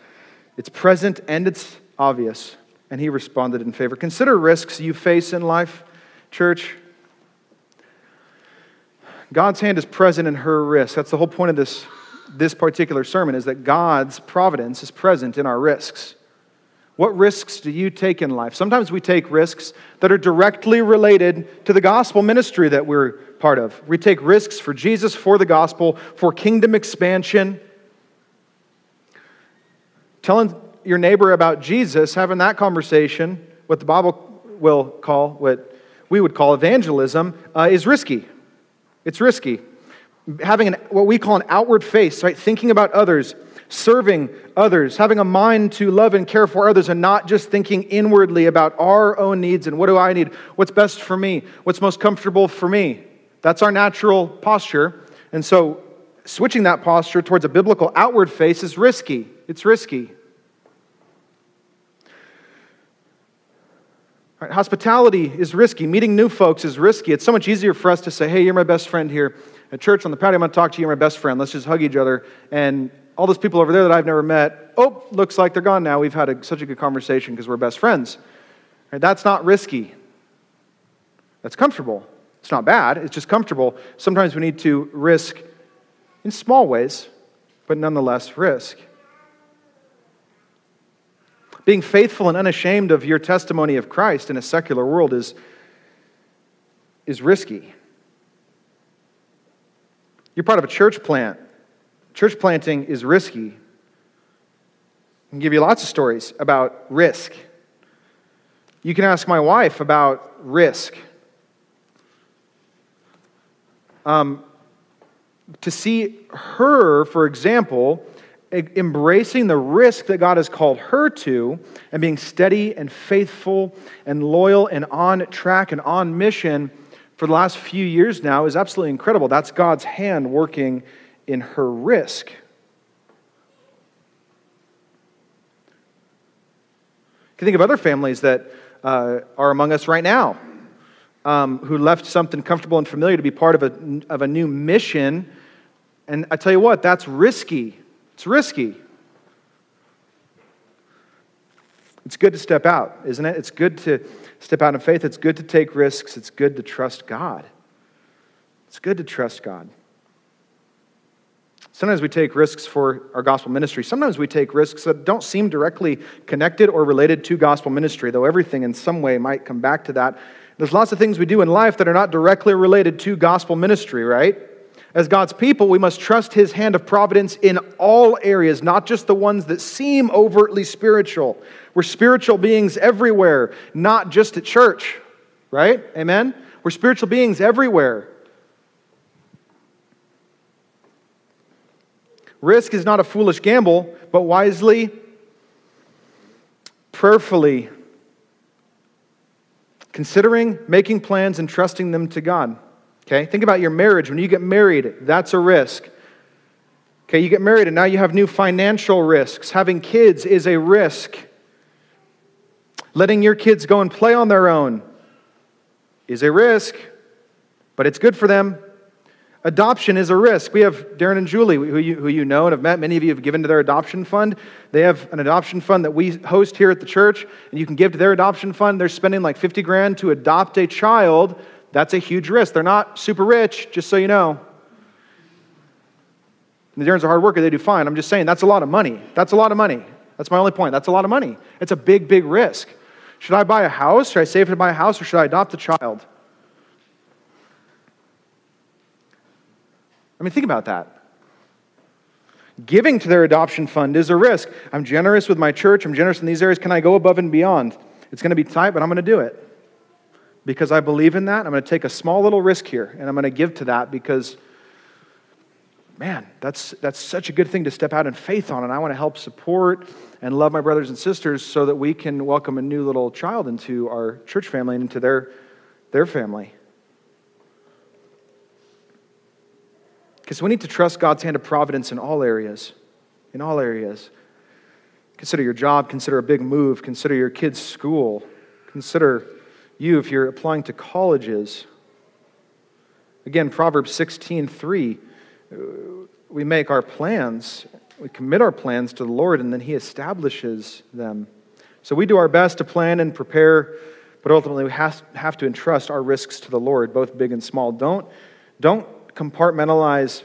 It's present and it's obvious. And he responded in favor. Consider risks you face in life, church. God's hand is present in her risk. That's the whole point of this, this particular sermon, is that God's providence is present in our risks. What risks do you take in life? Sometimes we take risks that are directly related to the gospel ministry that we're part of. We take risks for Jesus, for the gospel, for kingdom expansion. Telling your neighbor about Jesus, having that conversation, what the Bible will call, what we would call evangelism, uh, is risky. It's risky. Having an, what we call an outward face, right? Thinking about others, serving others, having a mind to love and care for others, and not just thinking inwardly about our own needs and what do I need? What's best for me? What's most comfortable for me? That's our natural posture. And so, switching that posture towards a biblical outward face is risky. It's risky. Right, hospitality is risky. Meeting new folks is risky. It's so much easier for us to say, hey, you're my best friend here at church on the patio. I'm going to talk to you. My best friend. Let's just hug each other. And all those people over there that I've never met, oh, looks like they're gone now. We've had a, such a good conversation because we're best friends. Right, that's not risky. That's comfortable. It's not bad. It's just comfortable. Sometimes we need to risk in small ways, but nonetheless risk. Being faithful and unashamed of your testimony of Christ in a secular world is, is risky. You're part of a church plant. Church planting is risky. I can give you lots of stories about risk. You can ask my wife about risk. Um, to see her, for example, embracing the risk that God has called her to and being steady and faithful and loyal and on track and on mission for the last few years now is absolutely incredible. That's God's hand working in her risk. You can think of other families that uh, are among us right now um, who left something comfortable and familiar to be part of a, of a new mission. And I tell you what, that's risky. It's risky. It's good to step out, isn't it? It's good to step out in faith. It's good to take risks. It's good to trust God. It's good to trust God. Sometimes we take risks for our gospel ministry. Sometimes we take risks that don't seem directly connected or related to gospel ministry, though everything in some way might come back to that. There's lots of things we do in life that are not directly related to gospel ministry, right? As God's people, we must trust His hand of providence in all areas, not just the ones that seem overtly spiritual. We're spiritual beings everywhere, not just at church, right? Amen? We're spiritual beings everywhere. Risk is not a foolish gamble, but wisely, prayerfully, considering, making plans, and trusting them to God. Okay? Think about your marriage. When you get married, that's a risk. Okay, you get married and now you have new financial risks. Having kids is a risk. Letting your kids go and play on their own is a risk, but it's good for them. Adoption is a risk. We have Darren and Julie, who you, who you know and have met. Many of you have given to their adoption fund. They have an adoption fund that we host here at the church, and you can give to their adoption fund. They're spending like 50 grand to adopt a child that's a huge risk. They're not super rich, just so you know. The Darrens are hard worker, they do fine. I'm just saying that's a lot of money. That's a lot of money. That's my only point. That's a lot of money. It's a big, big risk. Should I buy a house? Should I save to buy a house or should I adopt a child? I mean, think about that. Giving to their adoption fund is a risk. I'm generous with my church, I'm generous in these areas. Can I go above and beyond? It's going to be tight, but I'm going to do it because I believe in that. I'm going to take a small little risk here and I'm going to give to that because, man, that's, that's such a good thing to step out in faith on. And I want to help support and love my brothers and sisters so that we can welcome a new little child into our church family and into their, their family. Because we need to trust God's hand of providence in all areas. In all areas. Consider your job, consider a big move, consider your kids' school, consider you if you're applying to colleges. Again, Proverbs 16 3, uh, we make our plans, we commit our plans to the Lord, and then He establishes them. So we do our best to plan and prepare, but ultimately we have, have to entrust our risks to the Lord, both big and small. Don't, don't compartmentalize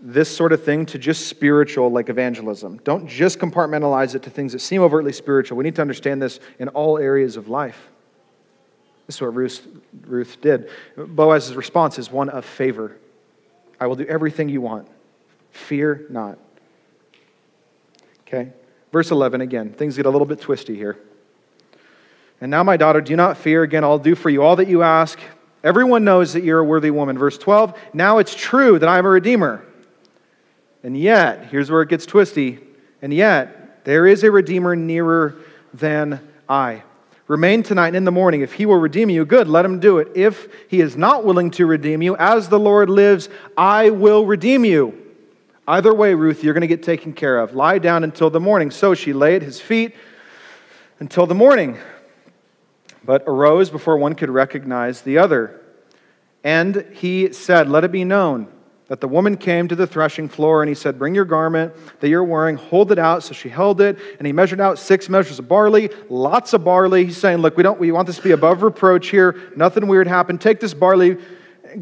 this sort of thing to just spiritual, like evangelism. Don't just compartmentalize it to things that seem overtly spiritual. We need to understand this in all areas of life. This is what Ruth, Ruth did. Boaz's response is one of favor. I will do everything you want. Fear not. Okay? Verse 11 again. Things get a little bit twisty here. And now, my daughter, do not fear. Again, I'll do for you all that you ask. Everyone knows that you're a worthy woman. Verse 12. Now it's true that I'm a redeemer. And yet, here's where it gets twisty. And yet, there is a redeemer nearer than I. Remain tonight and in the morning. If he will redeem you, good, let him do it. If he is not willing to redeem you, as the Lord lives, I will redeem you. Either way, Ruth, you're going to get taken care of. Lie down until the morning. So she lay at his feet until the morning, but arose before one could recognize the other. And he said, Let it be known that the woman came to the threshing floor and he said, Bring your garment that you're wearing, hold it out. So she held it and he measured out six measures of barley, lots of barley. He's saying, Look, we, don't, we want this to be above reproach here. Nothing weird happened. Take this barley,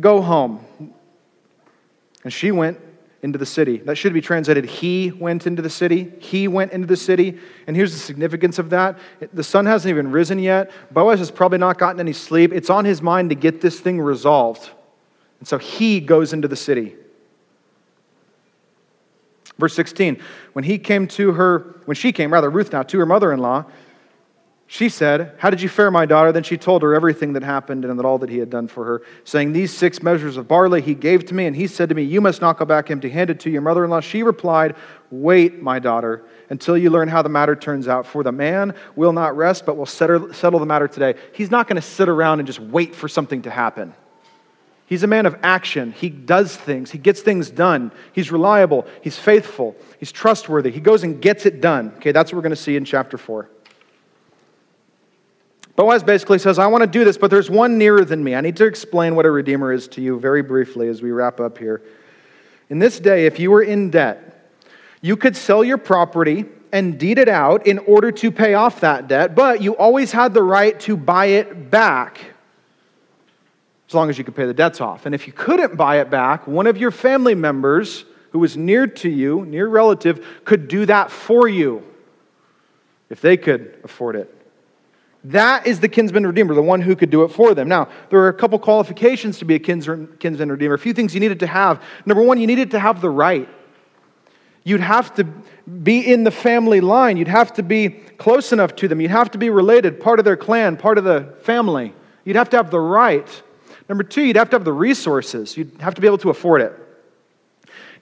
go home. And she went into the city. That should be translated, He went into the city. He went into the city. And here's the significance of that the sun hasn't even risen yet. Boaz has probably not gotten any sleep. It's on his mind to get this thing resolved. And so he goes into the city. Verse 16, when he came to her, when she came, rather, Ruth now, to her mother in law, she said, How did you fare, my daughter? Then she told her everything that happened and that all that he had done for her, saying, These six measures of barley he gave to me, and he said to me, You must not go back empty handed to hand it to your mother in law. She replied, Wait, my daughter, until you learn how the matter turns out. For the man will not rest, but will settle the matter today. He's not going to sit around and just wait for something to happen. He's a man of action. He does things. He gets things done. He's reliable. He's faithful. He's trustworthy. He goes and gets it done. Okay, that's what we're going to see in chapter 4. Boaz basically says, I want to do this, but there's one nearer than me. I need to explain what a redeemer is to you very briefly as we wrap up here. In this day, if you were in debt, you could sell your property and deed it out in order to pay off that debt, but you always had the right to buy it back as long as you could pay the debts off. And if you couldn't buy it back, one of your family members who was near to you, near relative, could do that for you if they could afford it. That is the kinsman redeemer, the one who could do it for them. Now, there are a couple qualifications to be a kinsman redeemer, a few things you needed to have. Number one, you needed to have the right. You'd have to be in the family line, you'd have to be close enough to them, you'd have to be related, part of their clan, part of the family. You'd have to have the right. Number two, you'd have to have the resources, you'd have to be able to afford it.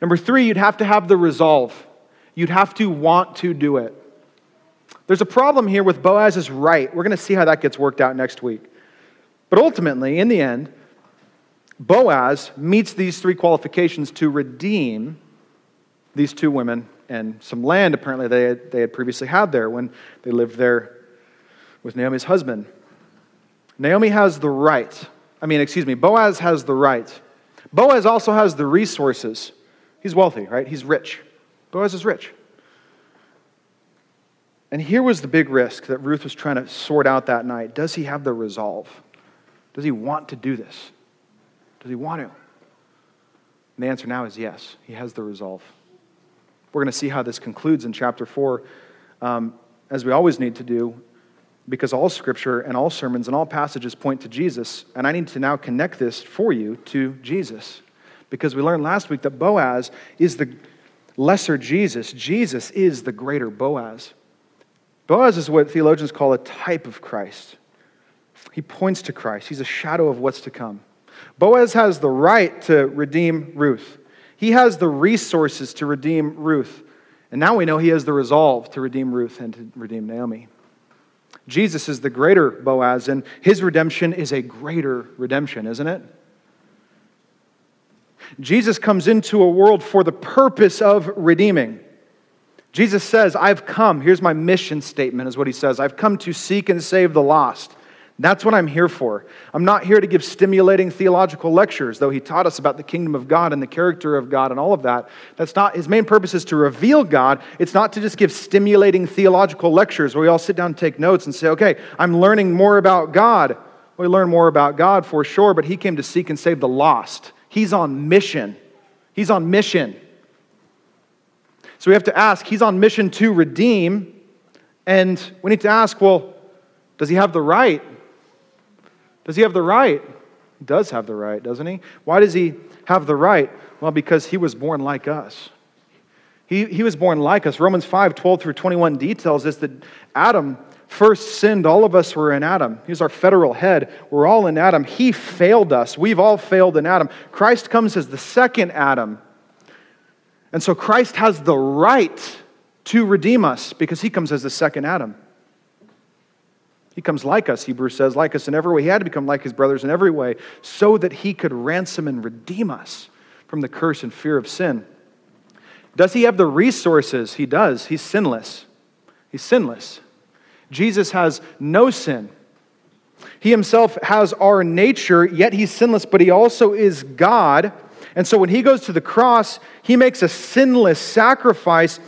Number three, you'd have to have the resolve, you'd have to want to do it. There's a problem here with Boaz's right. We're going to see how that gets worked out next week. But ultimately, in the end, Boaz meets these three qualifications to redeem these two women and some land, apparently, they had, they had previously had there when they lived there with Naomi's husband. Naomi has the right I mean, excuse me, Boaz has the right. Boaz also has the resources. He's wealthy, right? He's rich. Boaz is rich. And here was the big risk that Ruth was trying to sort out that night. Does he have the resolve? Does he want to do this? Does he want to? And the answer now is yes, he has the resolve. We're going to see how this concludes in chapter 4, um, as we always need to do because all scripture and all sermons and all passages point to Jesus. And I need to now connect this for you to Jesus. Because we learned last week that Boaz is the lesser Jesus, Jesus is the greater Boaz. Boaz is what theologians call a type of Christ. He points to Christ, he's a shadow of what's to come. Boaz has the right to redeem Ruth, he has the resources to redeem Ruth. And now we know he has the resolve to redeem Ruth and to redeem Naomi. Jesus is the greater Boaz, and his redemption is a greater redemption, isn't it? Jesus comes into a world for the purpose of redeeming. Jesus says, I've come. Here's my mission statement, is what he says. I've come to seek and save the lost. That's what I'm here for. I'm not here to give stimulating theological lectures, though he taught us about the kingdom of God and the character of God and all of that. That's not his main purpose is to reveal God. It's not to just give stimulating theological lectures where we all sit down and take notes and say, okay, I'm learning more about God. We learn more about God for sure, but he came to seek and save the lost. He's on mission. He's on mission. So we have to ask, he's on mission to redeem, and we need to ask, well, does he have the right does he have the right? He does have the right, doesn't he? Why does he have the right? Well, because he was born like us. He, he was born like us. Romans 5 12 through 21 details this that Adam first sinned. All of us were in Adam. He's our federal head. We're all in Adam. He failed us. We've all failed in Adam. Christ comes as the second Adam. And so Christ has the right to redeem us because he comes as the second Adam. He comes like us, Hebrews says, like us in every way. He had to become like his brothers in every way so that he could ransom and redeem us from the curse and fear of sin. Does he have the resources? He does. He's sinless. He's sinless. Jesus has no sin. He himself has our nature, yet he's sinless, but he also is God. And so when he goes to the cross, he makes a sinless sacrifice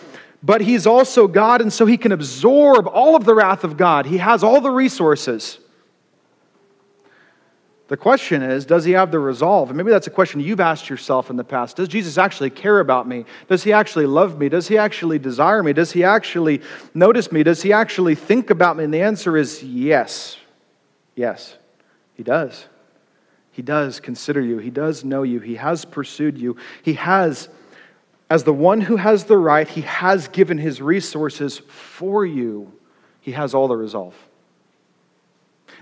but he's also God, and so he can absorb all of the wrath of God. He has all the resources. The question is, does he have the resolve? And maybe that's a question you've asked yourself in the past. Does Jesus actually care about me? Does he actually love me? Does he actually desire me? Does he actually notice me? Does he actually think about me? And the answer is yes. Yes, he does. He does consider you. He does know you. He has pursued you. He has as the one who has the right, he has given his resources for you. He has all the resolve.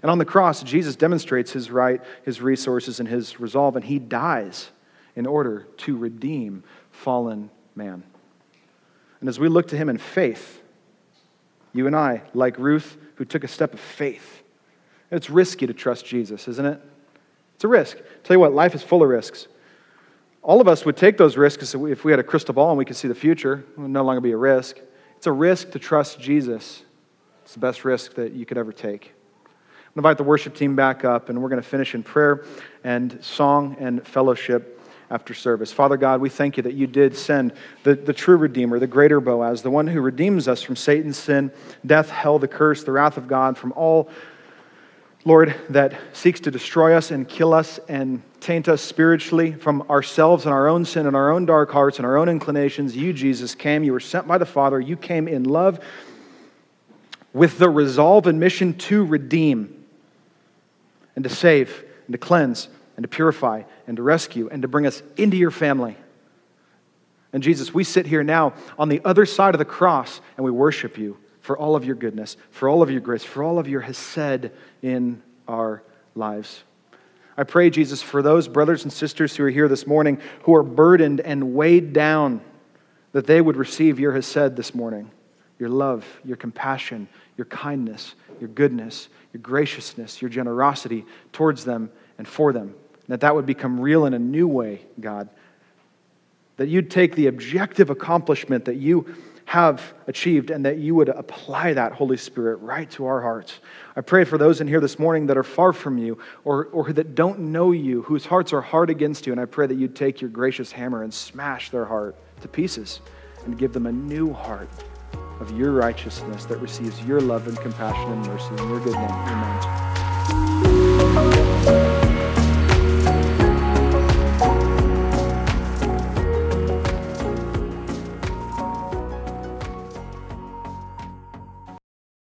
And on the cross, Jesus demonstrates his right, his resources, and his resolve, and he dies in order to redeem fallen man. And as we look to him in faith, you and I, like Ruth, who took a step of faith, it's risky to trust Jesus, isn't it? It's a risk. Tell you what, life is full of risks. All of us would take those risks if we had a crystal ball and we could see the future. It would no longer be a risk. It's a risk to trust Jesus. It's the best risk that you could ever take. I'm going to invite the worship team back up, and we're going to finish in prayer and song and fellowship after service. Father God, we thank you that you did send the, the true Redeemer, the greater Boaz, the one who redeems us from Satan's sin, death, hell, the curse, the wrath of God, from all Lord, that seeks to destroy us and kill us and taint us spiritually from ourselves and our own sin and our own dark hearts and our own inclinations. You, Jesus, came. You were sent by the Father. You came in love with the resolve and mission to redeem and to save and to cleanse and to purify and to rescue and to bring us into your family. And Jesus, we sit here now on the other side of the cross and we worship you for all of your goodness, for all of your grace, for all of your hesed in our lives. I pray, Jesus, for those brothers and sisters who are here this morning who are burdened and weighed down, that they would receive your hesed this morning your love, your compassion, your kindness, your goodness, your graciousness, your generosity towards them and for them. That that would become real in a new way, God. That you'd take the objective accomplishment that you have achieved and that you would apply that, Holy Spirit, right to our hearts. I pray for those in here this morning that are far from you or, or that don't know you, whose hearts are hard against you, and I pray that you'd take your gracious hammer and smash their heart to pieces and give them a new heart of your righteousness that receives your love and compassion and mercy in your good name. Amen.